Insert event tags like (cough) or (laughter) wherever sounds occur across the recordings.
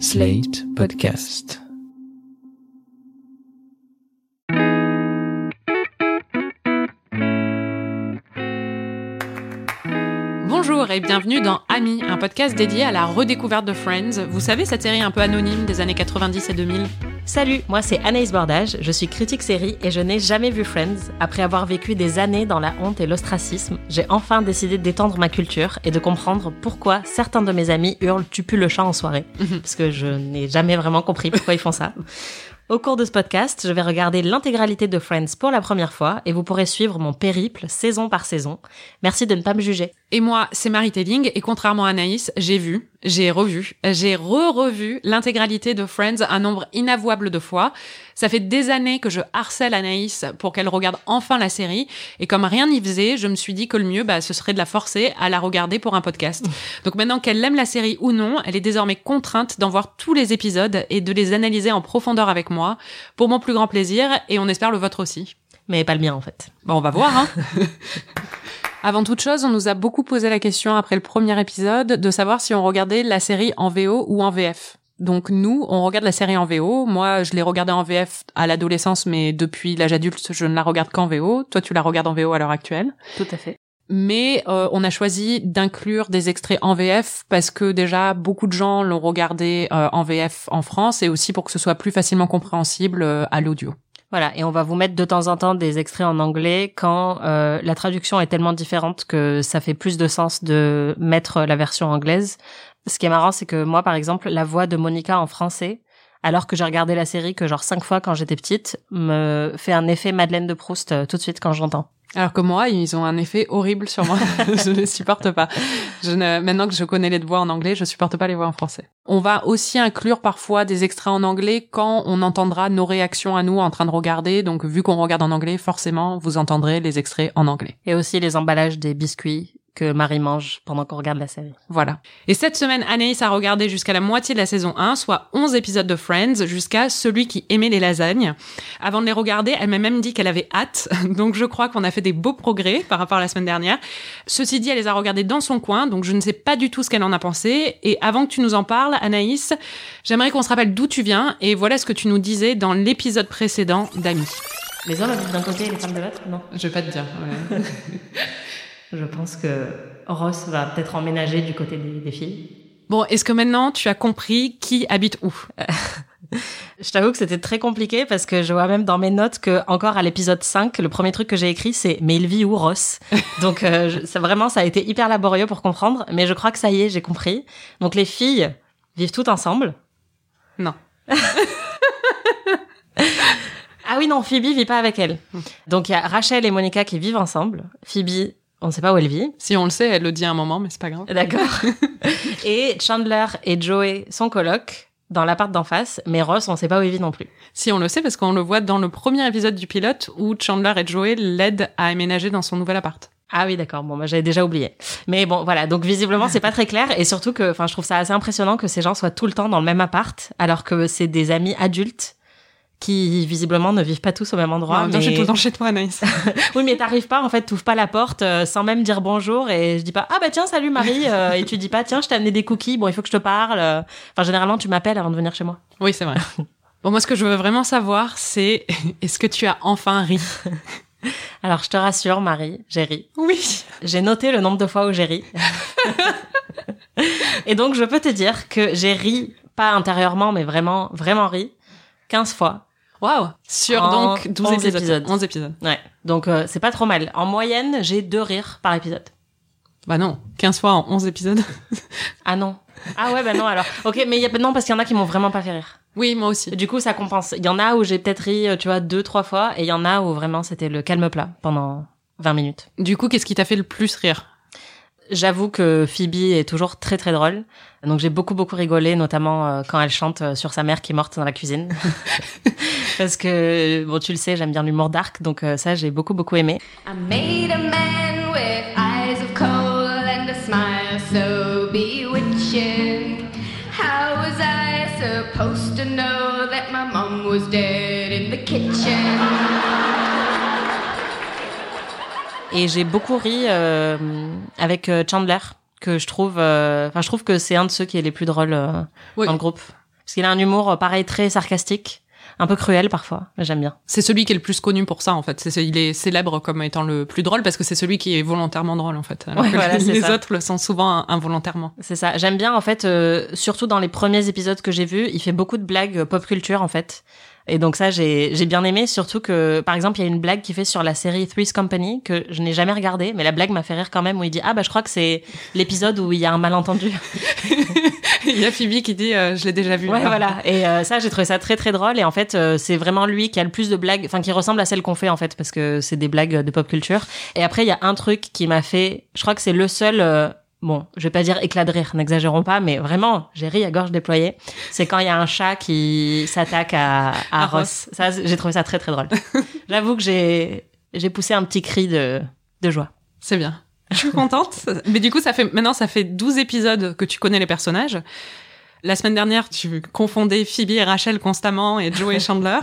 Slate Podcast. Bonjour et bienvenue dans Ami, un podcast dédié à la redécouverte de Friends. Vous savez, cette série un peu anonyme des années 90 et 2000 Salut, moi c'est Anaïs Bordage, je suis critique série et je n'ai jamais vu Friends. Après avoir vécu des années dans la honte et l'ostracisme, j'ai enfin décidé d'étendre ma culture et de comprendre pourquoi certains de mes amis hurlent tu pues le chat en soirée. Parce que je n'ai jamais vraiment compris pourquoi ils font ça. Au cours de ce podcast, je vais regarder l'intégralité de Friends pour la première fois et vous pourrez suivre mon périple saison par saison. Merci de ne pas me juger. Et moi, c'est Marie Telling et contrairement à Anaïs, j'ai vu, j'ai revu, j'ai re-revu l'intégralité de Friends un nombre inavouable de fois. Ça fait des années que je harcèle Anaïs pour qu'elle regarde enfin la série et comme rien n'y faisait, je me suis dit que le mieux, bah, ce serait de la forcer à la regarder pour un podcast. (laughs) Donc maintenant qu'elle aime la série ou non, elle est désormais contrainte d'en voir tous les épisodes et de les analyser en profondeur avec moi pour mon plus grand plaisir et on espère le vôtre aussi. Mais pas le mien en fait. Bon, on va voir, hein. (laughs) Avant toute chose, on nous a beaucoup posé la question après le premier épisode de savoir si on regardait la série en VO ou en VF. Donc nous, on regarde la série en VO. Moi, je l'ai regardée en VF à l'adolescence, mais depuis l'âge adulte, je ne la regarde qu'en VO. Toi, tu la regardes en VO à l'heure actuelle. Tout à fait. Mais euh, on a choisi d'inclure des extraits en VF parce que déjà beaucoup de gens l'ont regardé euh, en VF en France et aussi pour que ce soit plus facilement compréhensible euh, à l'audio. Voilà, et on va vous mettre de temps en temps des extraits en anglais quand euh, la traduction est tellement différente que ça fait plus de sens de mettre la version anglaise. Ce qui est marrant, c'est que moi, par exemple, la voix de Monica en français, alors que j'ai regardé la série que genre cinq fois quand j'étais petite, me fait un effet Madeleine de Proust euh, tout de suite quand j'entends. Alors que moi, ils ont un effet horrible sur moi. (laughs) je ne supporte pas. Je ne, maintenant que je connais les voix en anglais, je supporte pas les voix en français. On va aussi inclure parfois des extraits en anglais quand on entendra nos réactions à nous en train de regarder. Donc, vu qu'on regarde en anglais, forcément, vous entendrez les extraits en anglais. Et aussi les emballages des biscuits que Marie mange pendant qu'on regarde la série. Voilà. Et cette semaine, Anaïs a regardé jusqu'à la moitié de la saison 1, soit 11 épisodes de Friends, jusqu'à celui qui aimait les lasagnes. Avant de les regarder, elle m'a même dit qu'elle avait hâte, (laughs) donc je crois qu'on a fait des beaux progrès par rapport à la semaine dernière. Ceci dit, elle les a regardés dans son coin, donc je ne sais pas du tout ce qu'elle en a pensé. Et avant que tu nous en parles, Anaïs, j'aimerais qu'on se rappelle d'où tu viens, et voilà ce que tu nous disais dans l'épisode précédent d'Ami. Les hommes habitent d'un côté et les femmes de l'autre Non? Je vais pas te dire. Ouais. (laughs) Je pense que Ross va peut-être emménager du côté des, des filles. Bon, est-ce que maintenant tu as compris qui habite où? (laughs) Je t'avoue que c'était très compliqué parce que je vois même dans mes notes que encore à l'épisode 5, le premier truc que j'ai écrit c'est mais il vit où Ross? (laughs) Donc euh, je, ça vraiment ça a été hyper laborieux pour comprendre, mais je crois que ça y est, j'ai compris. Donc les filles vivent toutes ensemble. Non. (laughs) ah oui non, Phoebe vit pas avec elle. Donc il y a Rachel et Monica qui vivent ensemble. Phoebe on ne sait pas où elle vit. Si on le sait, elle le dit à un moment, mais c'est pas grave. D'accord. (laughs) et Chandler et Joey sont colocs dans l'appart d'en face, mais Ross, on ne sait pas où il vit non plus. Si on le sait parce qu'on le voit dans le premier épisode du pilote où Chandler et Joey l'aident à aménager dans son nouvel appart. Ah oui, d'accord. Bon, bah, j'avais déjà oublié. Mais bon, voilà. Donc, visiblement, c'est pas très clair. Et surtout que, enfin, je trouve ça assez impressionnant que ces gens soient tout le temps dans le même appart, alors que c'est des amis adultes qui visiblement ne vivent pas tous au même endroit. Non, mais... tout le temps chez toi, Anaïs. (laughs) oui, mais t'arrives pas, en fait, t'ouvres pas la porte euh, sans même dire bonjour et je dis pas, ah bah tiens, salut Marie, euh, et tu dis pas, tiens, je t'ai amené des cookies, bon, il faut que je te parle. Enfin, généralement, tu m'appelles avant de venir chez moi. Oui, c'est vrai. bon, moi, ce que je veux vraiment savoir, c'est, (laughs) est-ce que tu as enfin ri? (laughs) Alors, je te rassure, Marie, j'ai ri. Oui. J'ai noté le nombre de fois où j'ai ri. et donc, je peux te dire que j'ai ri, pas intérieurement, mais vraiment, vraiment ri, 15 fois. Waouh Sur En donc 12 11 épisodes. épisodes. 11 épisodes. Ouais. Donc, euh, c'est pas trop mal. En moyenne, j'ai deux rires par épisode. Bah non, 15 fois en 11 épisodes. (laughs) Ah non. Ah ouais, bah non, alors. Ok, mais y a, non, parce qu'il y en a qui m'ont vraiment pas fait rire. oui, moi aussi. Du coup, ça compense. Il y en a où j'ai peut-être ri, euh, tu vois, deux, trois fois, et il y en a où vraiment c'était le calme plat pendant 20 minutes. Du coup, qu'est-ce qui t'a fait le plus rire? J'avoue que Phoebe est toujours très très drôle. Donc j'ai beaucoup beaucoup rigolé, notamment euh, quand elle chante euh, sur sa mère qui est morte dans la cuisine. (laughs) Parce que, bon, tu le sais, j'aime bien l'humour dark, donc euh, ça j'ai beaucoup beaucoup aimé. I made a man with eyes of coal and a smile so bewitching. How was I supposed to know that my mom was dead in the kitchen? Et j'ai beaucoup ri euh, avec euh, Chandler, que je trouve, euh, enfin je trouve que c'est un de ceux qui est les plus drôles Oui. dans le groupe. Parce qu'il a un humour, pareil, très sarcastique, un peu cruel parfois, mais j'aime bien. C'est celui qui est le plus connu pour ça, en fait. C'est, il est célèbre comme étant le plus drôle parce que c'est celui qui est volontairement drôle, en fait. Alors Ouais, que voilà, c'est les ça. autres le sont souvent involontairement. C'est ça. J'aime bien en fait, euh, surtout dans les premiers épisodes que j'ai vus, il fait beaucoup de blagues pop culture en fait. Et donc ça, j'ai j'ai bien aimé, surtout que par exemple, il y a une blague qu'il fait sur la série Three's Company que je n'ai jamais regardée, mais la blague m'a fait rire quand même où il dit ah bah je crois que c'est l'épisode où il y a un malentendu. (laughs) il y a Phoebe qui dit euh, je l'ai déjà vu. Ouais, voilà. Et euh, ça, j'ai trouvé ça très très drôle. Et en fait, euh, c'est vraiment lui qui a le plus de blagues, enfin qui ressemble à celles qu'on fait en fait, parce que c'est des blagues de pop culture. Et après, il y a un truc qui m'a fait, je crois que c'est le seul. Bon, je vais pas dire éclat de rire, n'exagérons pas, mais vraiment, j'ai ri à gorge déployée. C'est quand il y a un chat qui s'attaque à, à À Ross. Ça, j'ai trouvé ça très très drôle. (laughs) J'avoue que j'ai j'ai poussé un petit cri de de joie. C'est bien. Je suis contente. Mais du coup, ça fait maintenant ça fait 12 épisodes que tu connais les personnages. La semaine dernière, tu confondais Phoebe et Rachel constamment et Joe et (laughs) Chandler.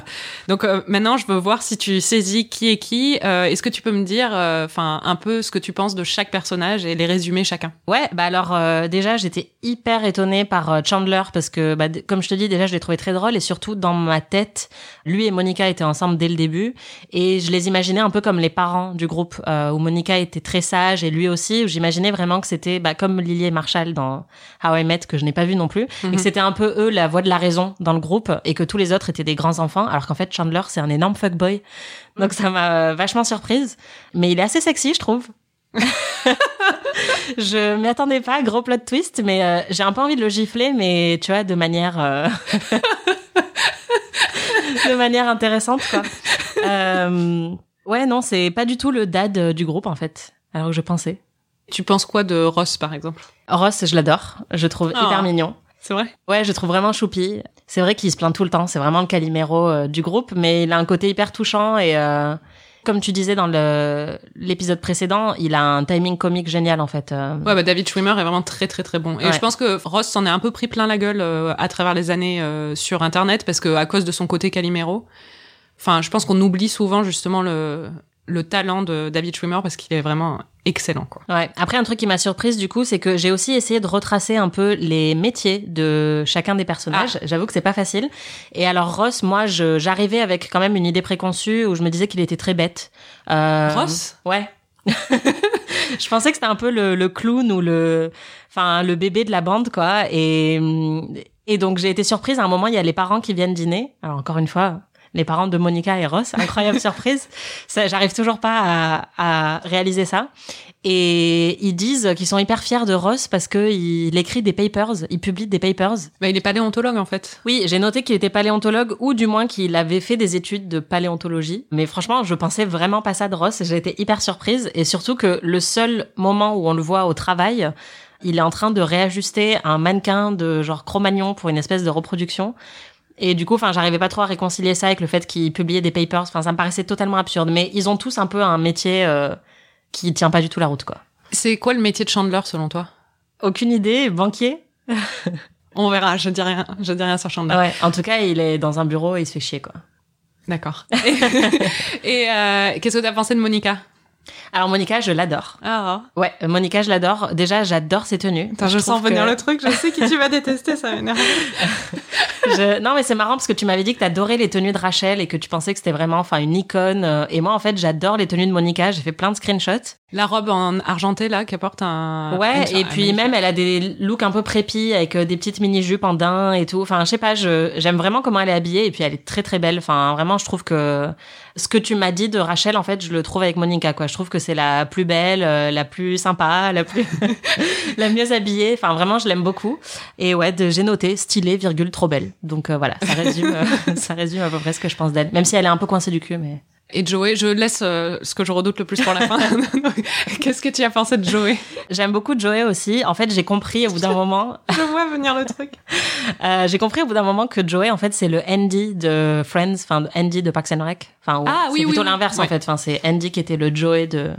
Donc euh, maintenant, je veux voir si tu saisis qui est qui. Euh, Est-ce que tu peux me dire, enfin, un peu ce que tu penses de chaque personnage et les résumer chacun? Ouais, bah alors euh, déjà j'étais hyper étonnée par euh, Chandler parce que bah, comme je te dis déjà je l'ai trouvé très drôle et surtout dans ma tête lui et Monica étaient ensemble dès le début et je les imaginais un peu comme les parents du groupe euh, où Monica était très sage et lui aussi où j'imaginais vraiment que c'était bah, comme Lily et Marshall dans How I Met que je n'ai pas vu non plus et que c'était un peu eux la voix de la raison dans le groupe et que tous les autres étaient des grands enfants alors qu'en fait Chandler c'est un énorme fuckboy donc ça m'a euh, vachement surprise mais il est assez sexy je trouve (laughs) je m'y attendais pas, gros plot twist, mais euh, j'ai un peu envie de le gifler, mais tu vois, de manière, euh, (laughs) de manière intéressante, quoi. Euh, ouais, non, c'est pas du tout le dad du groupe en fait, alors que je pensais. Tu penses quoi de Ross, par exemple? Ross, je l'adore, je trouve Oh. hyper mignon. C'est vrai? Ouais, je le trouve vraiment choupi. C'est vrai qu'il se plaint tout le temps, c'est vraiment le Calimero euh, du groupe, mais il a un côté hyper touchant et euh, comme tu disais dans le l'épisode précédent, il a un timing comique génial en fait. euh. Ouais, bah David Schwimmer est vraiment très très très bon. Et Ouais. je pense que Ross s'en est un peu pris plein la gueule euh, à travers les années sur Internet parce que à cause de son côté Calimero. Enfin, je pense qu'on oublie souvent justement le le talent de David Schwimmer parce qu'il est vraiment excellent quoi. Ouais. Après, un truc qui m'a surprise du coup, c'est que j'ai aussi essayé de retracer un peu les métiers de chacun des personnages. J'avoue que c'est pas facile. Et alors Ross, moi, je- j'arrivais avec quand même une idée préconçue où je me disais qu'il était très bête. Euh, Ross? Ouais. (laughs) je pensais que c'était un peu le, le clown ou le, enfin, le bébé de la bande, quoi. Et, et donc, j'ai été surprise. À un moment, il y a les parents qui viennent dîner. Alors, encore une fois, les parents de Monica et Ross. Incroyable (laughs) surprise. Ça, j'arrive toujours pas à, à réaliser ça. Et ils disent qu'ils sont hyper fiers de Ross parce que il écrit des papers, il publie des papers. Bah, il est paléontologue en fait. Oui, j'ai noté qu'il était paléontologue ou du moins qu'il avait fait des études de paléontologie. Mais franchement, je pensais vraiment pas ça de Ross. J'ai été hyper surprise et surtout que le seul moment où on le voit au travail, il est en train de réajuster un mannequin de genre Cro-Magnon pour une espèce de reproduction. Et du coup, enfin, j'arrivais pas trop à réconcilier ça avec le fait qu'il publiait des papers. Enfin, ça me paraissait totalement absurde. Mais ils ont tous un peu un métier euh, qui tient pas du tout la route, quoi. C'est quoi le métier de Chandler selon toi? Aucune idée, banquier? (laughs) On verra, je dis rien, je dis rien sur Chandler. Ouais, en tout cas, il est dans un bureau et il se fait chier, quoi. D'accord. (laughs) Et, euh, qu'est-ce que t'as pensé de Monica? Alors, Monica, je l'adore. Ah, Ouais, Monica, je l'adore. Déjà, j'adore ses tenues. Attends, je, sens venir que- le truc, je sais qui tu vas détester, ça m'énerve. (laughs) Je- Non, mais c'est marrant parce que tu m'avais dit que t'adorais les tenues de Rachel et que tu pensais que c'était vraiment, enfin, une icône. euh, Et moi, en fait, j'adore les tenues de Monica. J'ai fait plein de screenshots. La robe en argenté là, qui apporte un. Ouais, une- et puis même, elle a des looks un peu prépi avec euh, des petites mini jupes en daim et tout. Enfin, je sais pas, j'aime vraiment comment elle est habillée et puis elle est très très belle. Enfin, vraiment, je trouve que ce que tu m'as dit de Rachel, en fait, je le trouve avec Monica. Quoi, je trouve que c'est la plus belle, euh, la plus sympa, la plus (laughs) la mieux habillée. Enfin, vraiment, je l'aime beaucoup. Et ouais, j'ai noté stylée, virgule, trop belle. Donc euh, voilà, ça résume, (laughs) ça résume à peu près ce que je pense d'elle. Même si elle est un peu coincée du cul, mais. Et Joey, je laisse euh, ce que je redoute le plus pour la fin. (laughs) (laughs) Qu'est-ce que tu as pensé de Joey? J'aime beaucoup Joey aussi. En fait, j'ai compris au bout d'un (laughs) moment. Je vois venir le truc. Euh, j'ai compris au bout d'un moment que Joey, en fait, c'est le Andy de Friends, enfin, Andy de Parks and Rec. Enfin, Ah, oui, c'est oui, plutôt oui. l'inverse, en fait. Enfin, c'est Andy qui était le Joey de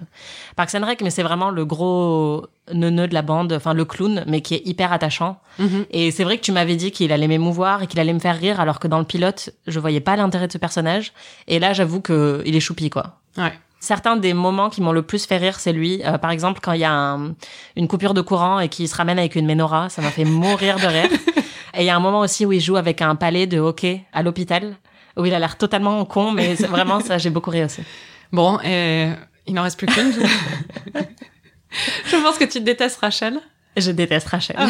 Parks and Rec, mais c'est vraiment le gros neuneu de la bande, enfin, le clown, mais qui est hyper attachant. Mhm. Et c'est vrai que tu m'avais dit qu'il allait m'émouvoir et qu'il allait me faire rire, alors que dans le pilote, je voyais pas l'intérêt de ce personnage. Et là, j'avoue que il est choupi, quoi. Ouais. Certains des moments qui m'ont le plus fait rire, c'est lui. Euh, par exemple, quand il y a un- une coupure de courant et qu'il se ramène avec une menorah, ça m'a fait mourir de rire. (laughs) Et il y a un moment aussi où il joue avec un palais de hockey à l'hôpital, où il a l'air totalement con, mais vraiment, ça, j'ai beaucoup ri aussi. Bon, et il n'en reste plus qu'une. (laughs) (laughs) je pense que tu détestes Rachel. Je déteste Rachel. (laughs)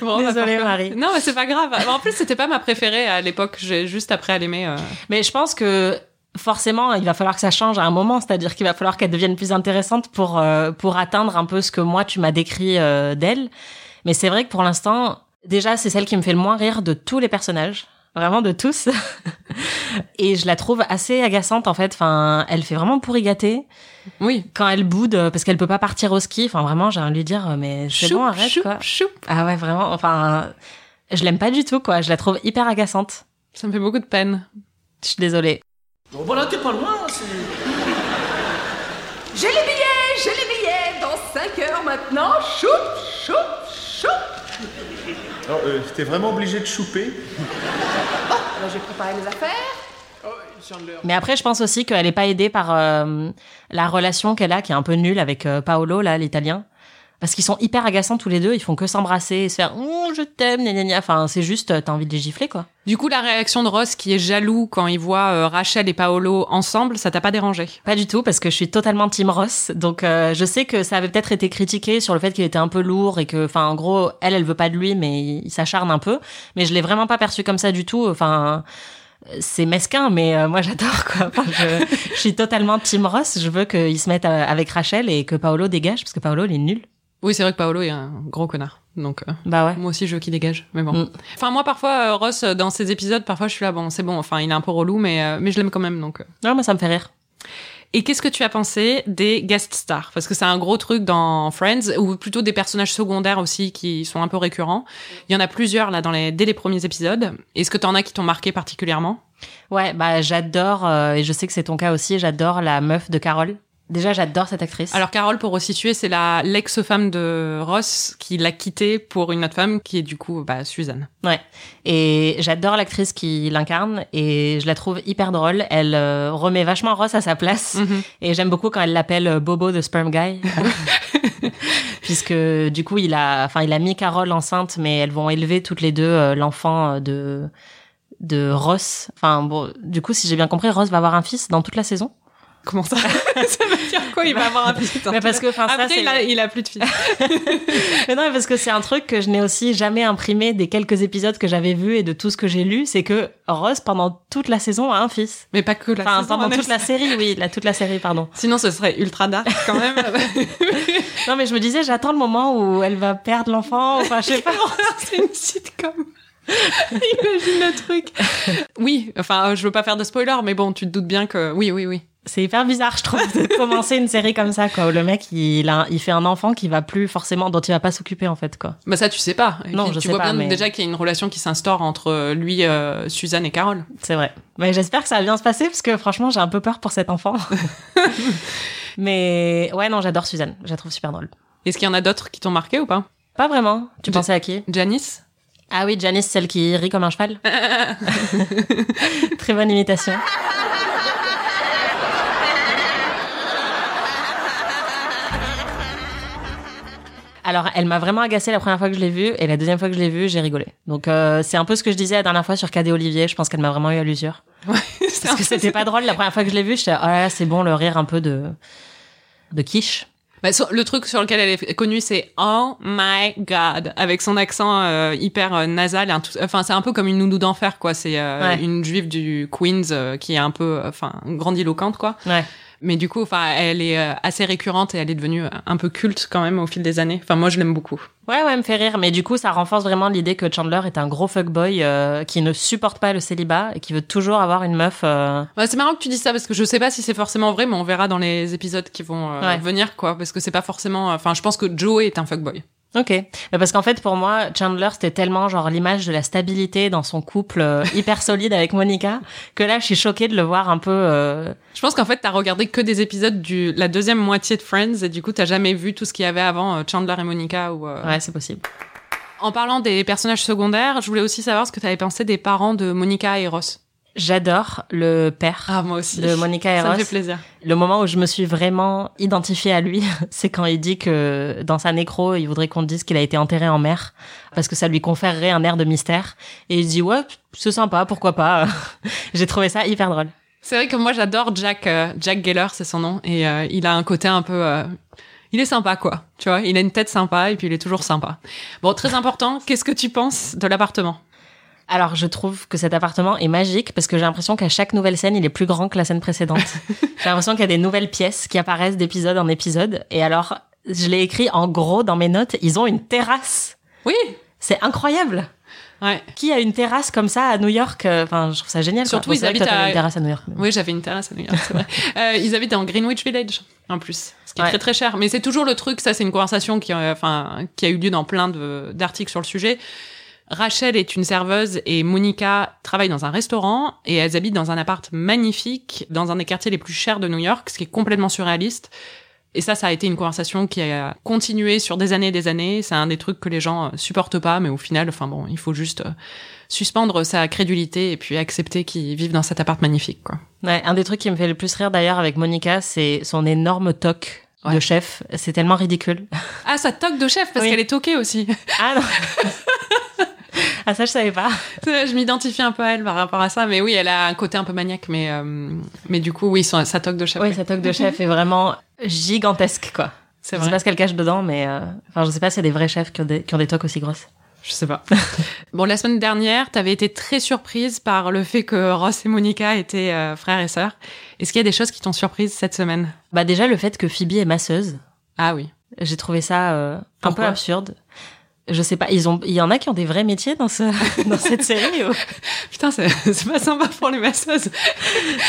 Bon, bah, Désolée, Marie. Non, mais c'est pas grave. En plus, c'était pas ma préférée à l'époque. J'ai juste après à l'aimer. euh. Mais je pense que forcément, il va falloir que ça change à un moment, c'est-à-dire qu'il va falloir qu'elle devienne plus intéressante pour euh, pour atteindre un peu ce que moi tu m'as décrit euh, d'elle. Mais c'est vrai que pour l'instant, déjà c'est celle qui me fait le moins rire de tous les personnages, vraiment de tous. (laughs) Et je la trouve assez agaçante en fait. Enfin, elle fait vraiment pourri gâter Oui. quand elle boude euh, parce qu'elle peut pas partir au ski. Enfin, vraiment, j'ai envie de lui dire euh, mais c'est bon, arrête choup, quoi. choup. Ah ouais, vraiment. Enfin, je l'aime pas du tout quoi. Je la trouve hyper agaçante. Ça me fait beaucoup de peine. Je suis désolée. Bon, voilà, t'es pas loin. J'ai les billets, j'ai les billets dans 5 heures maintenant. Choup, choup, choup. Alors, euh, t'es vraiment obligé de chouper Alors j'ai préparé les affaires. Mais après, je pense aussi qu'elle est pas aidée par euh, la relation qu'elle a, qui est un peu nulle avec euh, Paolo, là, l'italien. Parce qu'ils sont hyper agaçants tous les deux, ils font que s'embrasser et se faire oh, je t'aime, gna gna gna. Enfin, c'est juste, euh, t'as envie de les gifler, quoi. Du coup, la réaction de Ross qui est jaloux quand il voit euh, Rachel et Paolo ensemble, ça t'a pas dérangé? Pas du tout, parce que je suis totalement Team Ross. Donc, euh, je sais que ça avait peut-être été critiqué sur le fait qu'il était un peu lourd et que, enfin, en gros, elle, elle veut pas de lui, mais il, s'acharne un peu. Mais je l'ai vraiment pas perçu comme ça du tout. Enfin, c'est mesquin, mais euh, moi, j'adore, quoi. Enfin, je, je suis totalement Team Ross. Je veux qu'il se mette euh, avec Rachel et que Paolo dégage, parce que Paolo, il est nul. Oui, c'est vrai que Paolo est un gros connard. Donc, euh, Bah ouais. moi aussi, je veux qu'il dégage. Mais bon. Mm. Enfin, moi, parfois, euh, Ross, euh, dans ses épisodes, parfois, je suis là, bon, c'est bon. Enfin, il est un peu relou, mais, euh, mais je l'aime quand même. Donc. euh. Non, moi, ça me fait rire. Et qu'est-ce que tu as pensé des guest stars? Parce que c'est un gros truc dans Friends, ou plutôt des personnages secondaires aussi qui sont un peu récurrents. Il y en a plusieurs là dans les, dès les premiers épisodes. Est-ce que t'en as qui t'ont marqué particulièrement? Ouais, bah, j'adore, euh, et je sais que c'est ton cas aussi, j'adore la meuf de Carole. Déjà, j'adore cette actrice. Alors Carole, pour resituer, c'est la l'ex-femme de Ross qui l'a quitté pour une autre femme qui est du coup bah, Suzanne. Ouais. Et j'adore l'actrice qui l'incarne et je la trouve hyper drôle. Elle euh, remet vachement Ross à sa place. Mhm. Et j'aime beaucoup quand elle l'appelle euh, Bobo de Sperm Guy. (laughs) (laughs) Puisque du coup, il a, enfin, il a mis Carole enceinte, mais elles vont élever toutes les deux euh, l'enfant de de Ross. Enfin bon, du coup, si j'ai bien compris, Ross va avoir un fils dans toute la saison? Comment ça (laughs) Ça veut dire quoi Il va avoir un fils Mais parce que, ça, après il, a, il a plus de fils. (laughs) Mais non, mais parce que c'est un truc que je n'ai aussi jamais imprimé des quelques épisodes que j'avais vus et de tout ce que j'ai lu, c'est que Ross pendant toute la saison a un fils. Mais pas que la Enfin, saison, pendant toute la série, oui, la, toute la série, pardon. (laughs) Sinon, ce serait ultra dark quand même. Non, mais je me disais, j'attends le moment où elle va perdre l'enfant, enfin, je sais pas. c'est une sitcom. Imagine le truc. Oui, enfin, je veux pas faire de spoiler, mais bon, tu te doutes bien que oui, oui, oui. C'est hyper bizarre, je trouve, de commencer une série comme ça, quoi, où le mec, il, a, il fait un enfant qui va plus forcément, dont il va pas s'occuper, en fait, quoi. Bah ça, tu sais pas. Non, puis, je tu sais vois pas, bien mais- déjà qu'il y a une relation qui s'instaure entre lui, euh, Suzanne et Carole. C'est vrai. Mais j'espère que ça va bien se passer, parce que franchement, j'ai un peu peur pour cet enfant. (laughs) mais ouais, non, j'adore Suzanne. Je la trouve super drôle. Est-ce qu'il y en a d'autres qui t'ont marqué ou pas? Pas vraiment. Tu pensais à qui? Janice? Ah oui, Janice, celle qui rit comme un cheval. (laughs) (laughs) Très bonne imitation. Alors, elle m'a vraiment agacée la première fois que je l'ai vue, et la deuxième fois que je l'ai vue, j'ai rigolé. Donc, euh, c'est un peu ce que je disais la dernière fois sur Cadet Olivier. Je pense qu'elle m'a vraiment eu à l'usure. (laughs) Parce que c'était pas drôle la première fois que je l'ai vue. J'étais, oh là là, c'est bon, le rire un peu de, de quiche. Bah, sur- le truc sur lequel elle est connue, c'est Oh my God, avec son accent euh, hyper euh, nasal. Enfin, c'est un peu comme une nounou d'enfer, quoi. C'est euh, Ouais. une juive du Queens qui est un peu, enfin, grandiloquente, quoi. Ouais. Mais du coup, enfin, elle est euh, assez récurrente et elle est devenue un peu culte quand même au fil des années. Enfin, moi, je l'aime beaucoup. Ouais, ouais, elle me fait rire. Mais du coup, ça renforce vraiment l'idée que Chandler est un gros fuckboy euh, qui ne supporte pas le célibat et qui veut toujours avoir une meuf. euh, Ouais, c'est marrant que tu dises ça parce que je sais pas si c'est forcément vrai, mais on verra dans les épisodes qui vont euh, Ouais. venir, quoi. Parce que c'est pas forcément. Enfin, je pense que Joey est un fuckboy. Ok. Mais parce qu'en fait, pour moi, Chandler, c'était tellement genre l'image de la stabilité dans son couple euh, hyper solide avec Monica que là, je suis choquée de le voir un peu. euh, Je pense qu'en fait, t'as regardé que des épisodes du la deuxième moitié de Friends et du coup, t'as jamais vu tout ce qu'il y avait avant euh, Chandler et Monica ou. euh, Ouais, c'est possible. En parlant des personnages secondaires, je voulais aussi savoir ce que t'avais pensé des parents de Monica et Ross. J'adore le père Ah, moi aussi. de Monica Ça me Eros. fait plaisir. Le moment où je me suis vraiment identifiée à lui, (laughs) c'est quand il dit que dans sa nécro, il voudrait qu'on dise qu'il a été enterré en mer parce que ça lui conférerait un air de mystère. Et il dit ouais, c'est sympa, pourquoi pas. (laughs) J'ai trouvé ça hyper drôle. C'est vrai que moi j'adore Jack euh, Jack Geller, c'est son nom et euh, il a un côté un peu euh, il est sympa quoi, tu vois, il a une tête sympa et puis il est toujours sympa. Bon, très important, qu'est-ce que tu penses de l'appartement? Alors je trouve que cet appartement est magique parce que j'ai l'impression qu'à chaque nouvelle scène, il est plus grand que la scène précédente. (laughs) j'ai l'impression qu'il y a des nouvelles pièces qui apparaissent d'épisode en épisode. Et alors, je l'ai écrit en gros dans mes notes, ils ont une terrasse. Oui. C'est incroyable. Ouais. Qui a une terrasse comme ça à New York euh, Enfin, je trouve ça génial. Surtout, ils habitent à- une terrasse à New York. Oui, j'avais une terrasse à New York, c'est vrai. (laughs) Euh, ils habitent dans Greenwich Village, en plus, ce qui est Ouais. très très cher. Mais c'est toujours le truc, ça c'est une conversation qui, euh, enfin, qui a eu lieu dans plein d'articles sur le sujet. Rachel est une serveuse et Monica travaille dans un restaurant et elles habitent dans un appart magnifique dans un des quartiers les plus chers de New York, ce qui est complètement surréaliste. Et ça, ça a été une conversation qui a continué sur des années et des années. C'est un des trucs que les gens euh, supportent pas, mais au final, enfin bon, il faut juste euh, suspendre sa crédulité et puis accepter qu'ils vivent dans cet appart magnifique, quoi. Ouais, un des trucs qui me fait le plus rire d'ailleurs avec Monica, c'est son énorme toque de chef. C'est tellement ridicule. Ah, ça toque de chef parce Oui. qu'elle est toquée aussi. Ah non (laughs) Ah ça, je savais pas. (laughs) je m'identifie un peu à elle par rapport à ça, mais oui, elle a un côté un peu maniaque, mais euh, mais du coup, oui, sa toque de chef. Oui, sa toque de chef est vraiment gigantesque, quoi. c'est Je vrai. sais pas ce qu'elle cache dedans, mais... euh, Enfin, je sais pas s'il y a des vrais chefs qui ont des, qui ont des toques aussi grosses. Je sais pas. (laughs) bon, la semaine dernière, t'avais été très surprise par le fait que Ross et Monica étaient euh, frères et sœurs. Est-ce qu'il y a des choses qui t'ont surprise cette semaine? Bah déjà, le fait que Phoebe est masseuse, Ah oui. j'ai trouvé ça euh, un peu absurde. Je sais pas, ils ont, il y en a qui ont des vrais métiers dans ce, (laughs) dans cette série. ou- (laughs) Putain, c'est (laughs) c'est pas sympa pour les masseuses.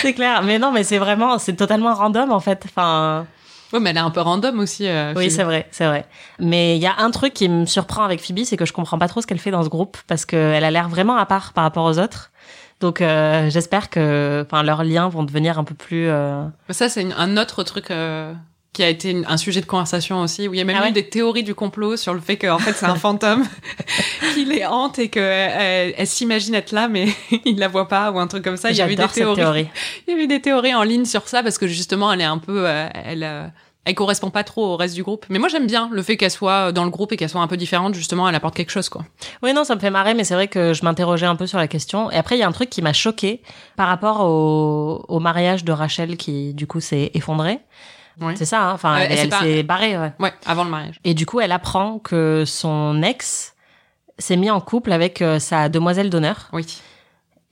C'est clair. Mais non, mais c'est vraiment, c'est totalement random en fait. Enfin, Ouais, mais elle est un peu random aussi. euh, oui, c'est vrai, c'est vrai. Mais il y a un truc qui me surprend avec Phoebe, c'est que je comprends pas trop ce qu'elle fait dans ce groupe parce qu'elle a l'air vraiment à part par rapport aux autres. Donc euh, j'espère que, enfin, leurs liens vont devenir un peu plus. euh, Ça, c'est un autre truc euh, qui a été un sujet de conversation aussi, où il y a même Ah ouais eu des théories du complot sur le fait qu'en fait c'est un (laughs) fantôme (laughs) qui les hante et que euh, elle s'imagine être là, mais (laughs) il la voit pas ou un truc comme ça. Il y a eu des théories. théorie. Il y a eu des théories en ligne sur ça parce que justement elle est un peu, euh, elle, euh, elle correspond pas trop au reste du groupe. Mais moi j'aime bien le fait qu'elle soit dans le groupe et qu'elle soit un peu différente. Justement, elle apporte quelque chose quoi. Oui, non, ça me fait marrer, mais c'est vrai que je m'interrogeais un peu sur la question. Et après, il y a un truc qui m'a choqué par rapport au, au mariage de Rachel qui, du coup, s'est effondré. C'est ça, hein? Enfin, Ouais, elle, elle s'est barrée, ouais. Ouais, avant le mariage. Et du coup, elle apprend que son ex s'est mis en couple avec euh, sa demoiselle d'honneur. Oui.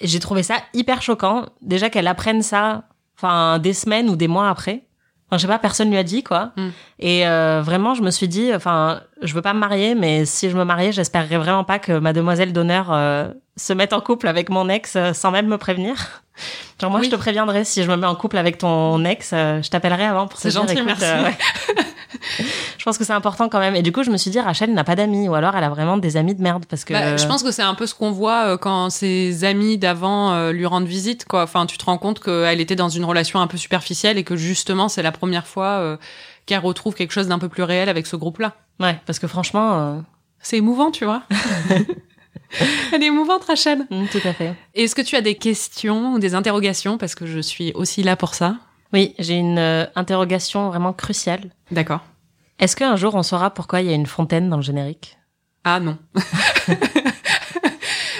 J'ai trouvé ça hyper choquant. Déjà qu'elle apprenne ça, enfin, des semaines ou des mois après. Enfin, je sais pas, personne lui a dit, quoi. Mm. Et euh, vraiment, je me suis dit, enfin, je veux pas me marier, mais si je me mariais, j'espérerais vraiment pas que ma demoiselle d'honneur euh, se mette en couple avec mon ex euh, sans même me prévenir. (laughs) Genre moi, Oui. je te préviendrai si je me mets en couple avec ton ex, euh, je t'appellerai avant pour te C'est dire, gentil, écoute, merci. ouais. (laughs) je pense que c'est important quand même. Et du coup, je me suis dit, Rachel n'a pas d'amis, ou alors elle a vraiment des amis de merde parce que. Bah, je pense que c'est un peu ce qu'on voit euh, quand ses amis d'avant euh, lui rendent visite, quoi. Enfin, tu te rends compte qu'elle était dans une relation un peu superficielle et que justement, c'est la première fois euh, qu'elle retrouve quelque chose d'un peu plus réel avec ce groupe-là. Ouais, parce que franchement, euh, C'est émouvant, tu vois. (laughs) Elle est émouvante, Rachel. mm, tout à fait. Est-ce que tu as des questions ou des interrogations? Parce que je suis aussi là pour ça. Oui, j'ai une euh, interrogation vraiment cruciale. D'accord. Est-ce qu'un jour on saura pourquoi il y a une fontaine dans le générique? Ah non. (laughs)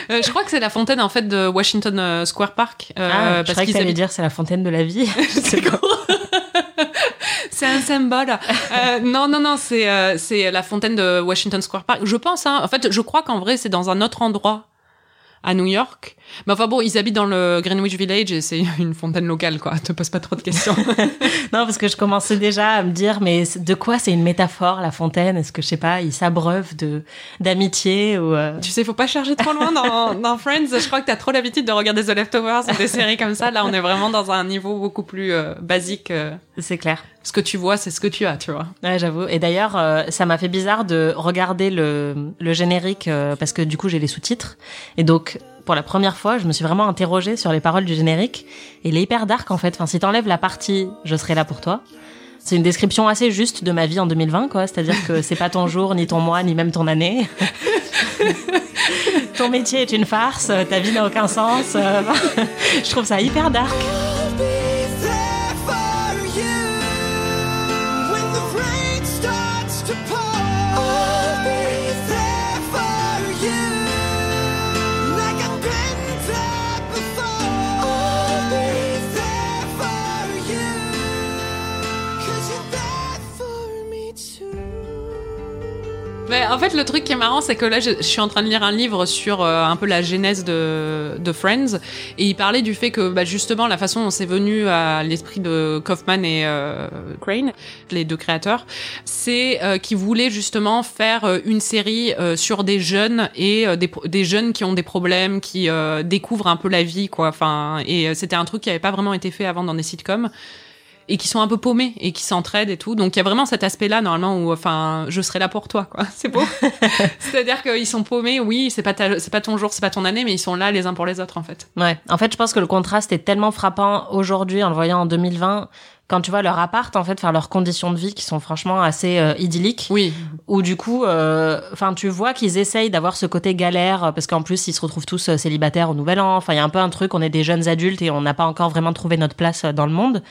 Euh, je crois que c'est la fontaine en fait de Washington euh, Square Park. euh, Ah, je croyais que dire c'est la fontaine de la vie. (laughs) C'est (laughs) c'est un symbole. Euh, non, non, non, c'est c'est la fontaine de Washington Square Park. Je pense. Hein, en fait, je crois qu'en vrai, c'est dans un autre endroit à New York. Mais enfin bon, ils habitent dans le Greenwich Village et c'est une fontaine locale, quoi. Te pose pas trop de questions. (laughs) non, parce que je commençais déjà à me dire, mais de quoi c'est une métaphore la fontaine? Est-ce que je sais pas, ils s'abreuvent de d'amitié ou euh, tu sais, faut pas chercher trop loin dans, dans Friends. Je crois que t'as trop l'habitude de regarder The Leftovers ou des séries comme ça. Là, on est vraiment dans un niveau beaucoup plus euh, basique. euh. C'est clair. ce que tu vois, c'est ce que tu as, tu vois. Ouais, j'avoue. Et d'ailleurs, euh, ça m'a fait bizarre de regarder le, le générique euh, parce que du coup, j'ai les sous-titres. Et donc, pour la première fois, je me suis vraiment interrogée sur les paroles du générique. Et il est hyper dark en fait. Enfin, si t'enlèves la partie « Je serai là pour toi », c'est une description assez juste de ma vie en 2020, quoi. C'est-à-dire que c'est pas ton (laughs) jour, ni ton mois, ni même ton année. (laughs) Ton métier est une farce, ta vie n'a aucun sens. euh, (laughs) je trouve ça hyper dark. Mais en fait, le truc qui est marrant, c'est que là, je, je suis en train de lire un livre sur euh, un peu la genèse de, de Friends, et il parlait du fait que, bah, justement, la façon dont c'est venu à l'esprit de Kaufman et euh, Crane, les deux créateurs, c'est euh, qu'ils voulaient justement faire euh, une série euh, sur des jeunes et euh, des, des jeunes qui ont des problèmes, qui euh, découvrent un peu la vie, quoi. Enfin, et euh, c'était un truc qui avait pas vraiment été fait avant dans des sitcoms et qui sont un peu paumés et qui s'entraident et tout. Donc il y a vraiment cet aspect-là normalement où enfin je serai là pour toi quoi. (laughs) C'est beau. (laughs) C'est-à-dire qu'ils sont paumés, oui, c'est pas ta- c'est pas ton jour, c'est pas ton année, mais ils sont là les uns pour les autres en fait. Ouais. En fait, je pense que le contraste est tellement frappant aujourd'hui en le voyant en 2020 quand tu vois leur appart en fait faire leurs conditions de vie qui sont franchement assez euh, idylliques Oui. où du coup euh, enfin tu vois qu'ils essayent d'avoir ce côté galère euh, parce qu'en plus ils se retrouvent tous célibataires au nouvel an enfin il y a un peu un truc on est des jeunes adultes et on n'a pas encore vraiment trouvé notre place dans le monde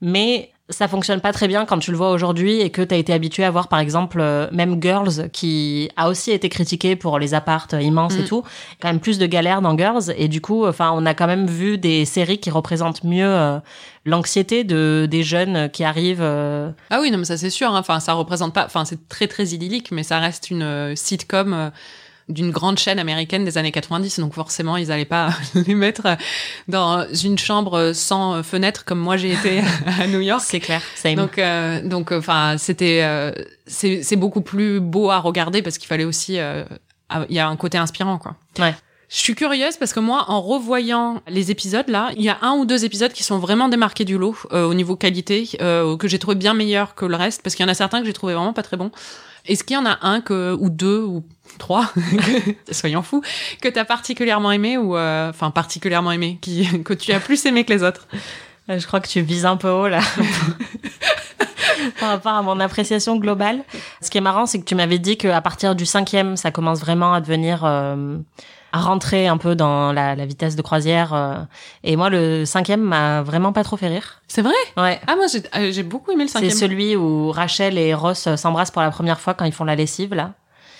mais ça fonctionne pas très bien quand tu le vois aujourd'hui et que tu as été habitué à voir par exemple euh, même Girls qui a aussi été critiqué pour les appartes immenses et Mm. tout quand même plus de galères dans Girls et du coup enfin on a quand même vu des séries qui représentent mieux euh, l'anxiété de des jeunes qui arrivent euh, Ah oui, non mais ça c'est sûr. hein. Enfin ça représente pas. Enfin c'est très très idyllique, mais ça reste une sitcom. Euh, d'une grande chaîne américaine des années 90, donc forcément ils allaient pas (laughs) les mettre dans une chambre sans fenêtre comme moi j'ai été (laughs) à New York. c'est clair same. Donc, euh, donc, enfin, c'était, euh, c'est, c'est beaucoup plus beau à regarder parce qu'il fallait aussi, euh, il y a un côté inspirant, quoi. Ouais. Je suis curieuse parce que moi, en revoyant les épisodes là, il y a un ou deux épisodes qui sont vraiment démarqués du lot euh, au niveau qualité, euh, que j'ai trouvé bien meilleur que le reste, parce qu'il y en a certains que j'ai trouvé vraiment pas très bons. Est-ce qu'il y en a un que ou deux ou trois, (laughs) soyons fous, que t'as particulièrement aimé ou euh, enfin particulièrement aimé, qui que tu as plus aimé que les autres? Euh, Je crois que tu vises un peu haut là. (laughs) Par rapport à mon appréciation globale. Ce qui est marrant, c'est que tu m'avais dit qu'à partir du cinquième, ça commence vraiment à devenir, euh, à rentrer un peu dans la, la vitesse de croisière. euh. et moi, le cinquième m'a vraiment pas trop fait rire. C'est vrai? Ouais. Ah moi j'ai, beaucoup aimé le C'est cinquième. celui où Rachel et Ross s'embrassent pour la première fois quand ils font la lessive là.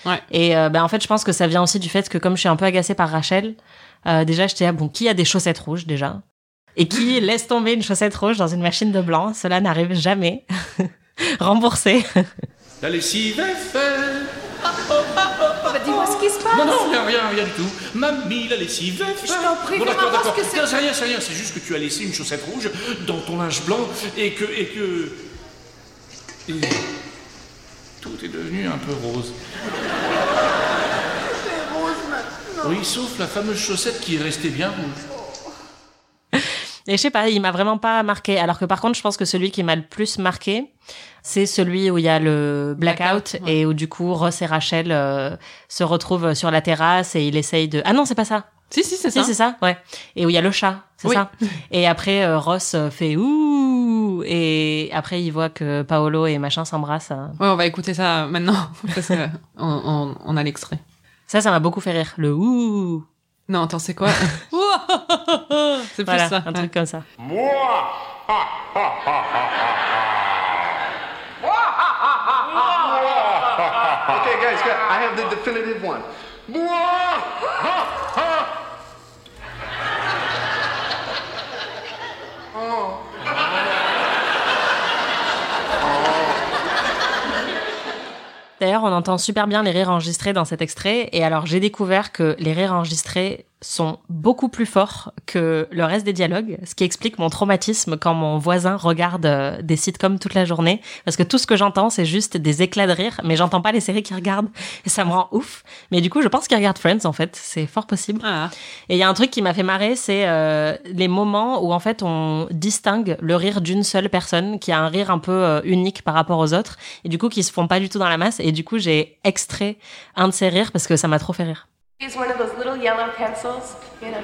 Ouais. Et euh, ben en fait, je pense que ça vient aussi du fait que comme je suis un peu agacée par Rachel, euh, déjà j'étais là, bon, qui a des chaussettes rouges déjà? Et qui (laughs) laisse tomber une chaussette rouge dans une machine de blanc? Cela n'arrive jamais. (laughs) Remboursé. La lessive est faite. Oh, bah, dis-moi ce qui se passe. Non, non, rien, rien, rien du tout. Mamie, la lessive est faite. Je t'en prie, Bon, d'accord, d'accord. que c'est. Non, c'est rien, c'est rien. C'est juste que tu as laissé une chaussette rouge dans ton linge blanc et que. et que. et tout est devenu un peu rose. Oui, sauf la fameuse chaussette qui est restée bien rouge. Et je sais pas, il m'a vraiment pas marqué. Alors que par contre, je pense que celui qui m'a le plus marqué, c'est celui où il y a le blackout, Blackout, ouais. et où du coup Ross et Rachel euh, se retrouvent sur la terrasse et il essaye de. Ah non, c'est pas ça. Si si c'est Si, ça. c'est ça, ouais. Et où il y a le chat, c'est Oui. ça. Et après, euh, Ross euh, fait ouh, et après il voit que Paolo et machin s'embrassent. euh. Ouais, on va écouter ça maintenant (laughs) parce que on, a l'extrait. Ça, ça m'a beaucoup fait rire. Le ouh. Non, attends, c'est quoi? (laughs) C'est plus Voilà, ça. un truc comme ça. (laughs) Okay, guys, guys, I have the definitive one. D'ailleurs, on entend super bien les rires enregistrés dans cet extrait. Et alors, j'ai découvert que les rires enregistrés sont beaucoup plus forts que le reste des dialogues, ce qui explique mon traumatisme quand mon voisin regarde euh, des sitcoms toute la journée. Parce que tout ce que j'entends, c'est juste des éclats de rire, mais j'entends pas les séries qu'il regarde. Et ça me rend ouf. Mais du coup, je pense qu'il regarde Friends, en fait. C'est fort possible. Ah. Et il y a un truc qui m'a fait marrer, c'est euh, les moments où en fait on distingue le rire d'une seule personne qui a un rire un peu euh, unique par rapport aux autres et du coup qui se font pas du tout dans la masse. Et du coup j'ai extrait un de ces rires parce que ça m'a trop fait rire. Use one of those little yellow pencils. You know.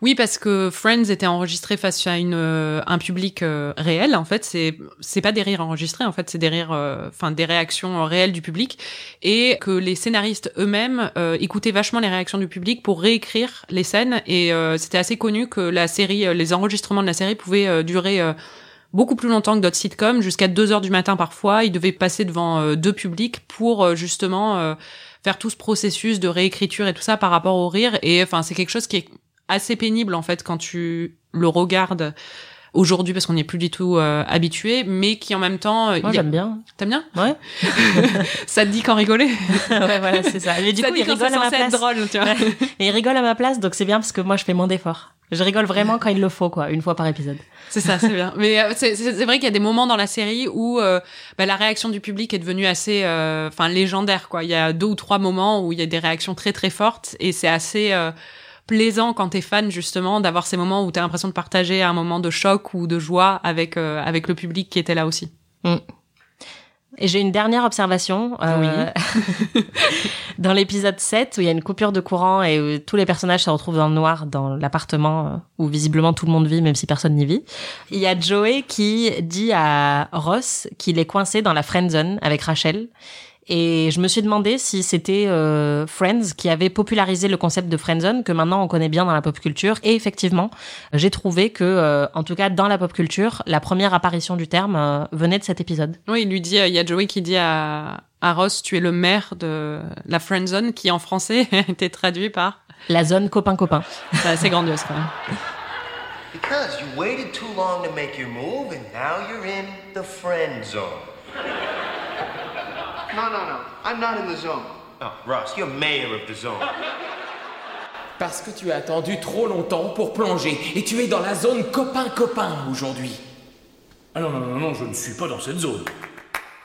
Oui, parce que Friends était enregistré face à une euh, un public euh, réel. En fait, c'est c'est pas des rires enregistrés. En fait, c'est des rires, euh, enfin des réactions réelles du public, et que les scénaristes eux-mêmes écoutaient vachement les réactions du public pour réécrire les scènes. Et c'était assez connu que la série, les enregistrements de la série pouvaient durer. Beaucoup plus longtemps que d'autres sitcoms, jusqu'à 2 heures du matin parfois. Ils devaient passer devant euh, deux publics pour euh, justement euh, faire tout ce processus de réécriture et tout ça par rapport au rire. Et enfin, c'est quelque chose qui est assez pénible en fait quand tu le regardes aujourd'hui parce qu'on n'y est plus du tout euh, habitué, mais qui en même temps, euh, Moi, a- j'aime bien. t'aimes bien? Ouais. (laughs) Ça te dit qu'en rigoler? (laughs) Ouais, voilà, c'est ça. Mais du Ça coup, il quand rigole à ma place. drôle, tu vois. Ouais. Et il rigole à ma place, donc c'est bien parce que moi, je fais moins d'efforts. Je rigole vraiment quand il le faut, quoi, une fois par épisode. C'est ça, c'est bien. Mais euh, c'est vrai qu'il y a des moments dans la série où euh, bah, la réaction du public est devenue assez, euh, enfin légendaire quoi. Il y a deux ou trois moments où il y a des réactions très très fortes et c'est assez euh, plaisant quand t'es fan justement d'avoir ces moments où t'as l'impression de partager un moment de choc ou de joie avec euh, avec le public qui était là aussi. Et j'ai une dernière observation. euh, (laughs) dans l'épisode 7, où il y a une coupure de courant et où tous les personnages se retrouvent dans le noir dans l'appartement euh, où visiblement tout le monde vit, même si personne n'y vit. Il y a Joey qui dit à Ross qu'il est coincé dans la friend zone avec Rachel. Et je me suis demandé si c'était euh, Friends qui avait popularisé le concept de friendzone que maintenant on connaît bien dans la pop culture. Et effectivement, j'ai trouvé que, euh, en tout cas dans la pop culture, la première apparition du terme euh, venait de cet épisode. Oui, il lui dit, euh, il y a Joey qui dit à à Ross, tu es le maire de la friend zone, qui en français (laughs) a été traduit par. La zone copain-copain. C'est assez grandiose quand même. Because you waited too long to make your move, and now you're in the friend zone. No, no, no. I'm not in the zone. Oh, Ross, you're mayor of the zone. Parce que tu as attendu trop longtemps pour plonger et tu es dans la zone copain-copain aujourd'hui. Ah non, non, non, non, je ne suis pas dans cette zone.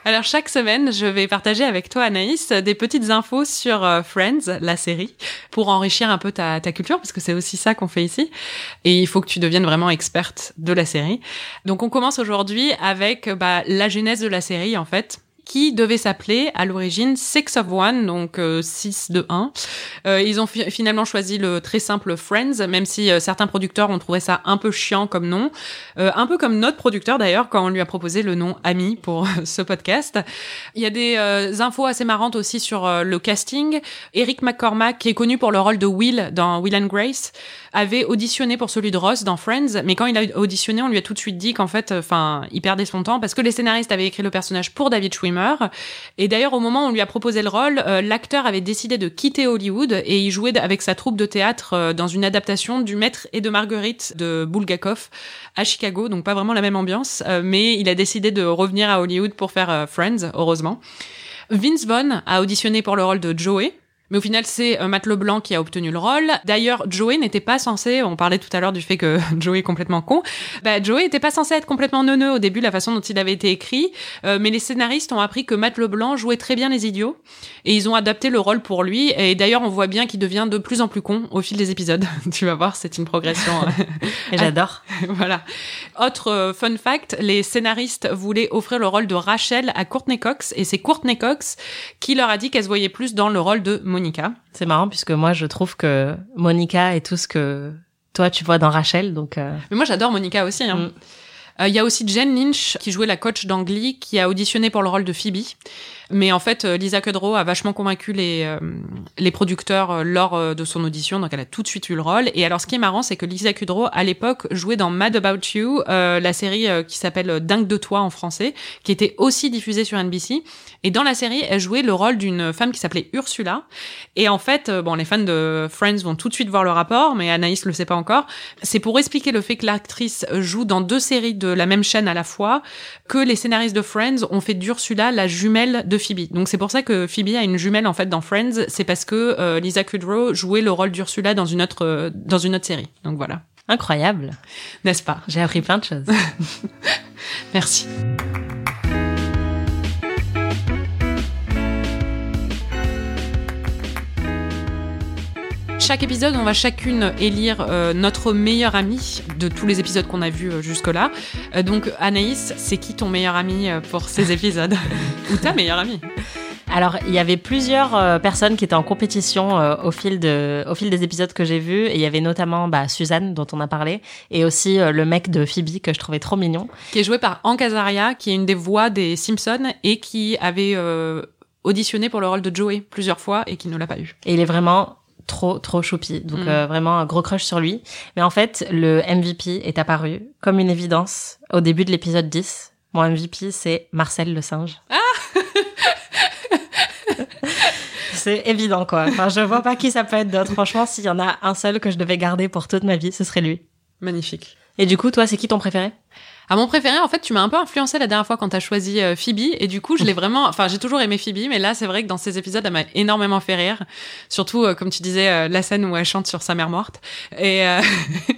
Alors chaque semaine, je vais partager avec toi, Anaïs, des petites infos sur euh, Friends, la série, pour enrichir un peu ta, ta culture, parce que c'est aussi ça qu'on fait ici. Et il faut que tu deviennes vraiment experte de la série. Donc on commence aujourd'hui avec bah, la genèse de la série, en fait qui devait s'appeler à l'origine Six of One, donc 6 de 1. Euh, ils ont fi- finalement choisi le très simple Friends, même si euh, certains producteurs ont trouvé ça un peu chiant comme nom. Euh, un peu comme notre producteur d'ailleurs, quand on lui a proposé le nom Ami pour ce podcast. Il y a des euh, infos assez marrantes aussi sur euh, le casting. Eric McCormack, qui est connu pour le rôle de Will dans Will and Grace, avait auditionné pour celui de Ross dans Friends, mais quand il a auditionné, on lui a tout de suite dit qu'en fait, enfin, il perdait son temps parce que les scénaristes avaient écrit le personnage pour David Schwimmer. Et d'ailleurs, au moment où on lui a proposé le rôle, euh, l'acteur avait décidé de quitter Hollywood et il jouait avec sa troupe de théâtre euh, dans une adaptation du Maître et de Marguerite de Bulgakov à Chicago, donc pas vraiment la même ambiance, euh, mais il a décidé de revenir à Hollywood pour faire euh, Friends, heureusement. Vince Vaughn a auditionné pour le rôle de Joey. Mais au final, c'est euh, Matt Leblanc qui a obtenu le rôle. D'ailleurs, Joey n'était pas censé, on parlait tout à l'heure du fait que (laughs) Joey est complètement con, bah, Joey était pas censé être complètement neuneux au début, la façon dont il avait été écrit, euh, mais les scénaristes ont appris que Matt Leblanc jouait très bien les idiots, et ils ont adapté le rôle pour lui, et d'ailleurs, on voit bien qu'il devient de plus en plus con au fil des épisodes. (laughs) tu vas voir, c'est une progression. Et j'adore. (laughs) voilà. Autre euh, fun fact, les scénaristes voulaient offrir le rôle de Rachel à Courtney Cox et c'est Courtney Cox qui leur a dit qu'elle se voyait plus dans le rôle de Monica. C'est marrant puisque moi, je trouve que Monica est tout ce que toi, tu vois dans Rachel, donc... euh, Mais moi j'adore Monica aussi. hein. Mm. Euh, Il y a aussi Jen Lynch qui jouait la coach d'Angly qui a auditionné pour le rôle de Phoebe. Mais en fait, euh, Lisa Kudrow a vachement convaincu les, euh, les producteurs euh, lors euh, de son audition, donc elle a tout de suite eu le rôle. Et alors, ce qui est marrant, c'est que Lisa Kudrow, à l'époque, jouait dans Mad About You, euh, la série euh, qui s'appelle Dingue de toi en français, qui était aussi diffusée sur NBC. Et dans la série, elle jouait le rôle d'une femme qui s'appelait Ursula. Et en fait, euh, bon, les fans de Friends vont tout de suite voir le rapport, mais Anaïs le sait pas encore. C'est pour expliquer le fait que l'actrice joue dans deux séries de la même chaîne à la fois, que les scénaristes de Friends ont fait d'Ursula la jumelle de Phoebe. Donc c'est pour ça que Phoebe a une jumelle en fait dans Friends, c'est parce que euh, Lisa Kudrow jouait le rôle d'Ursula dans une autre euh, dans une autre série. Donc voilà, Incroyable. n'est-ce pas? J'ai appris plein de choses. (laughs) Merci. Chaque épisode, on va chacune élire euh, notre meilleur ami de tous les épisodes qu'on a vus euh, jusque-là. Euh, donc, Anaïs, c'est qui ton meilleur ami pour ces (laughs) épisodes (laughs) Ou ta meilleure amie Alors, il y avait plusieurs euh, personnes qui étaient en compétition euh, au fil de, au fil des épisodes que j'ai vus. Et il y avait notamment bah, Suzanne, dont on a parlé, et aussi euh, le mec de Phoebe que je trouvais trop mignon. Qui est joué par Hank Azaria, qui est une des voix des Simpsons et qui avait auditionné pour le rôle de Joey plusieurs fois et qui ne l'a pas eu. Et il est vraiment trop, trop choupi. Donc, Mm. euh, vraiment un gros crush sur lui. Mais en fait, le MVP est apparu comme une évidence au début de l'épisode 10. Mon MVP, c'est Marcel le singe. (laughs) C'est évident, quoi. Enfin, je vois pas qui ça peut être d'autre. Franchement, s'il y en a un seul que je devais garder pour toute ma vie, ce serait lui. Magnifique. Et du coup, toi, c'est qui ton préféré? À mon préféré, en fait, tu m'as un peu influencé la dernière fois quand t'as choisi euh, Phoebe, et du coup, je l'ai (laughs) vraiment. Enfin, j'ai toujours aimé Phoebe, mais là, c'est vrai que dans ces épisodes, elle m'a énormément fait rire. Surtout, euh, comme tu disais, euh, la scène où elle chante sur sa mère morte. Et euh,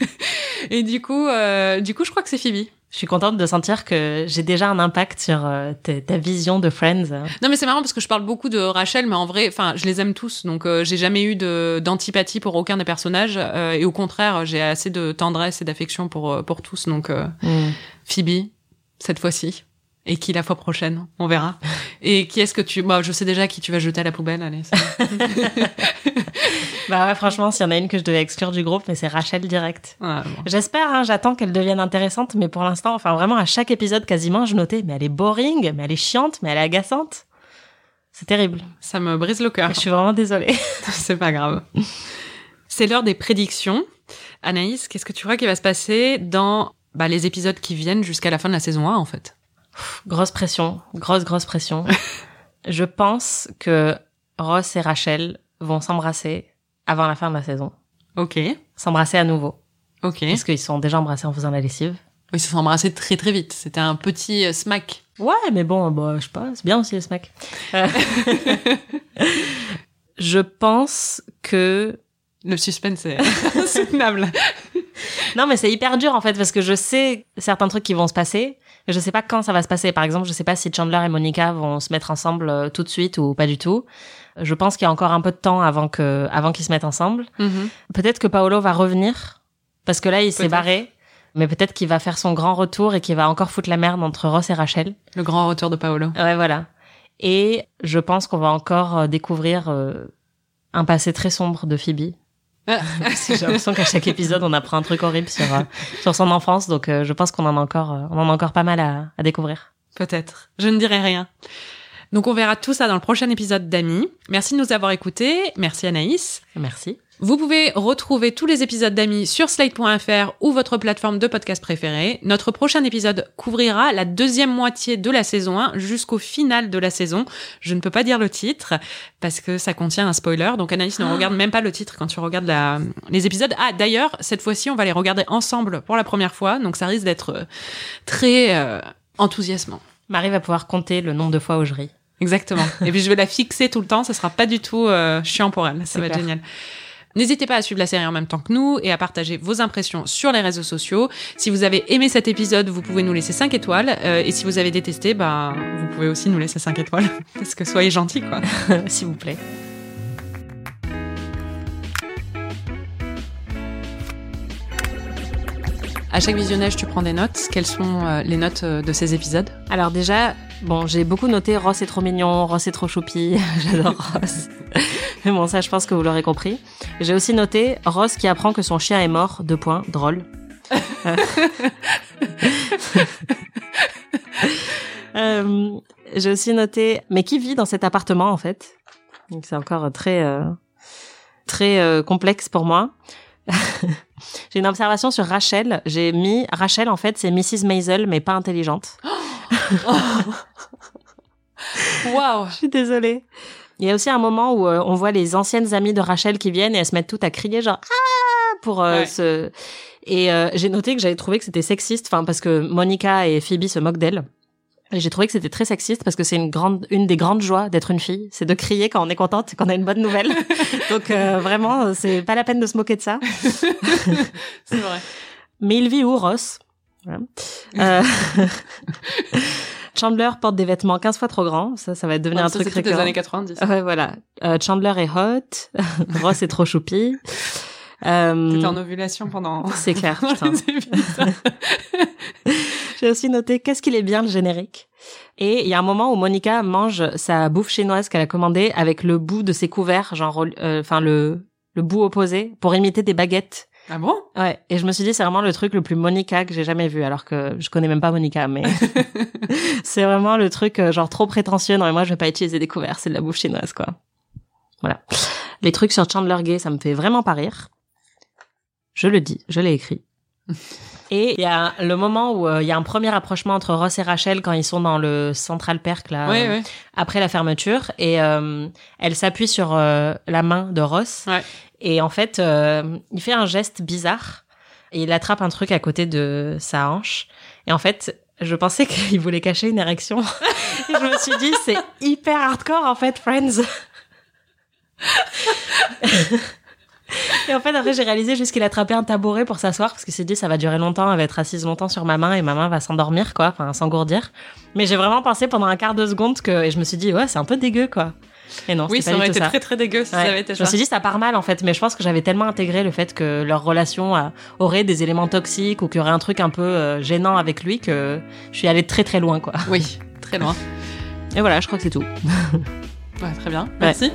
(laughs) et du coup, euh, du coup, je crois que c'est Phoebe. Je suis contente de sentir que j'ai déjà un impact sur euh, ta, vision de Friends. Non, mais c'est marrant parce que je parle beaucoup de Rachel, mais en vrai, enfin, je les aime tous, donc euh, j'ai jamais eu d'antipathie pour aucun des personnages, euh, et au contraire, j'ai assez de tendresse et d'affection pour euh, pour tous. Donc euh, Phoebe, cette fois-ci. Et qui la fois prochaine, on verra. Et qui est-ce que tu... Bah, je sais déjà qui tu vas jeter à la poubelle, allez. (laughs) Bah ouais, franchement, s'il y en a une que je devais exclure du groupe, mais c'est Rachel direct. Bon. J'espère, hein, j'attends qu'elle devienne intéressante, mais pour l'instant, enfin vraiment à chaque épisode quasiment, je notais, mais elle est boring, mais elle est chiante, mais elle est agaçante. C'est terrible. Ça me brise le cœur. Je suis vraiment désolée. (laughs) C'est pas grave. C'est l'heure des prédictions. Anaïs, qu'est-ce que tu crois qui va se passer dans bah, les épisodes qui viennent jusqu'à la fin de la saison 1, en fait? Grosse pression, grosse, grosse pression. (laughs) je pense que Ross et Rachel vont s'embrasser avant la fin de la saison. Ok, S'embrasser à nouveau. ok. Parce qu'ils sont déjà embrassés en faisant la lessive. Ils se sont embrassés très très vite. C'était un petit euh, smack. Ouais, mais bon, bah, je sais pas, c'est bien aussi le smack. (laughs) Euh, (laughs) je pense que Le suspense est (laughs) insoutenable. Non, mais c'est hyper dur en fait parce que je sais certains trucs qui vont se passer, mais je sais pas quand ça va se passer. Par exemple, je sais pas si Chandler et Monica vont se mettre ensemble euh, tout de suite ou pas du tout. Je pense qu'il y a encore un peu de temps avant que avant qu'ils se mettent ensemble. Mhm. Peut-être que Paolo va revenir parce que là il s'est barré, mais peut-être qu'il va faire son grand retour et qu'il va encore foutre la merde entre Ross et Rachel. Le grand retour de Paolo. Ouais, voilà. Et je pense qu'on va encore euh, découvrir euh, un passé très sombre de Phoebe. J'ai l'impression qu'à chaque épisode, on apprend un truc horrible sur, euh, sur son enfance. Donc, euh, je pense qu'on en a encore, euh, on en a encore pas mal à, à découvrir. Peut-être. Je ne dirai rien. Donc on verra tout ça dans le prochain épisode d'Amis. Merci de nous avoir écoutés. Merci Anaïs. Merci. Vous pouvez retrouver tous les épisodes d'Amis sur slate.fr ou votre plateforme de podcast préférée. Notre prochain épisode couvrira la deuxième moitié de la saison 1 jusqu'au final de la saison. Je ne peux pas dire le titre parce que ça contient un spoiler. Donc Anaïs ne regarde même pas le titre quand tu regardes la- les épisodes. Ah d'ailleurs, cette fois-ci, on va les regarder ensemble pour la première fois. Donc ça risque d'être euh, très euh, enthousiasmant. Marie va pouvoir compter le nombre de fois où je ris. Exactement. Et puis je vais la fixer tout le temps, ça sera pas du tout euh, chiant pour elle, ça va être génial. N'hésitez pas à suivre la série en même temps que nous et à partager vos impressions sur les réseaux sociaux. Si vous avez aimé cet épisode, vous pouvez nous laisser 5 étoiles. euh, et si vous avez détesté, bah, vous pouvez aussi nous laisser 5 étoiles. (laughs) Parce que soyez gentils, quoi. (laughs) S'il vous plaît. À chaque visionnage, tu prends des notes. Quelles sont euh, les notes euh, de ces épisodes? Alors déjà, bon, j'ai beaucoup noté Ross est trop mignon, Ross est trop choupi, (laughs) j'adore Ross. Mais bon, ça, je pense que vous l'aurez compris. J'ai aussi noté Ross qui apprend que son chien est mort, deux points, drôle. Euh. (laughs) Euh, j'ai aussi noté, mais qui vit dans cet appartement en fait? Donc c'est encore très euh, très euh, complexe pour moi. (laughs) j'ai une observation sur Rachel. J'ai mis Rachel en fait c'est Mrs Maisel mais pas intelligente. (gasps) Waouh Je suis désolée. Il y a aussi un moment où euh, on voit les anciennes amies de Rachel qui viennent et elles se mettent toutes à crier genre ah pour euh, Ouais. se et euh, j'ai noté que j'avais trouvé que c'était sexiste enfin parce que Monica et Phoebe se moquent d'elle. Et j'ai trouvé que c'était très sexiste parce que c'est une grande une des grandes joies d'être une fille, c'est de crier quand on est contente et qu'on a une bonne nouvelle. (laughs) Donc euh, vraiment, c'est pas la peine de se moquer de ça. (laughs) C'est vrai. Mais il vit où, Ross? Voilà. Euh, (laughs) Chandler porte des vêtements 15 fois trop grands. Ça, ça va devenir Ouais, un ça, truc récurrent. années 90. Ouais, voilà. Euh, Chandler est hot. Ross est trop choupi. Euh, T'étais en ovulation pendant... c'est clair, putain. J'ai aussi noté qu'est-ce qu'il est bien le générique. Et il y a un moment où Monica mange sa bouffe chinoise qu'elle a commandée avec le bout de ses couverts, genre, euh, enfin le le bout opposé, pour imiter des baguettes. Ah bon? Ouais. Et je me suis dit c'est vraiment le truc le plus Monica que j'ai jamais vu, alors que je connais même pas Monica, mais (laughs) c'est vraiment le truc euh, genre trop prétentieux. Non mais moi je vais pas utiliser des couverts, c'est de la bouffe chinoise quoi. Voilà. Les trucs sur Chandler Gay, ça me fait vraiment pas rire. Je le dis, je l'ai écrit. Et il y a le moment où euh, il y a un premier rapprochement entre Ross et Rachel quand ils sont dans le Central Perk là, Ouais, euh, ouais. après la fermeture, et euh, elle s'appuie sur la main de Ross. Ouais. Et en fait, il fait un geste bizarre et il attrape un truc à côté de sa hanche. Et en fait, je pensais (laughs) qu'il voulait cacher une érection. et (laughs) je me suis dit, c'est hyper hardcore en fait, Friends. (laughs) Et en fait, après, j'ai réalisé juste qu'il attrapait un tabouret pour s'asseoir parce qu'il s'est dit ça va durer longtemps, elle va être assise longtemps sur ma main et ma main va s'endormir, quoi, enfin s'engourdir. Mais j'ai vraiment pensé pendant un quart de seconde que, et je me suis dit, ouais, c'est un peu dégueu, quoi. Et non, Oui, ça aurait été ça. très très dégueu si Ouais. ça avait été je me suis dit ça part mal en fait, mais je pense que j'avais tellement intégré le fait que leur relation aurait des éléments toxiques ou qu'il y aurait un truc un peu euh, gênant avec lui que je suis allée très très loin quoi. Oui, très loin. Et voilà, je crois que c'est tout. Ouais, très bien. Merci.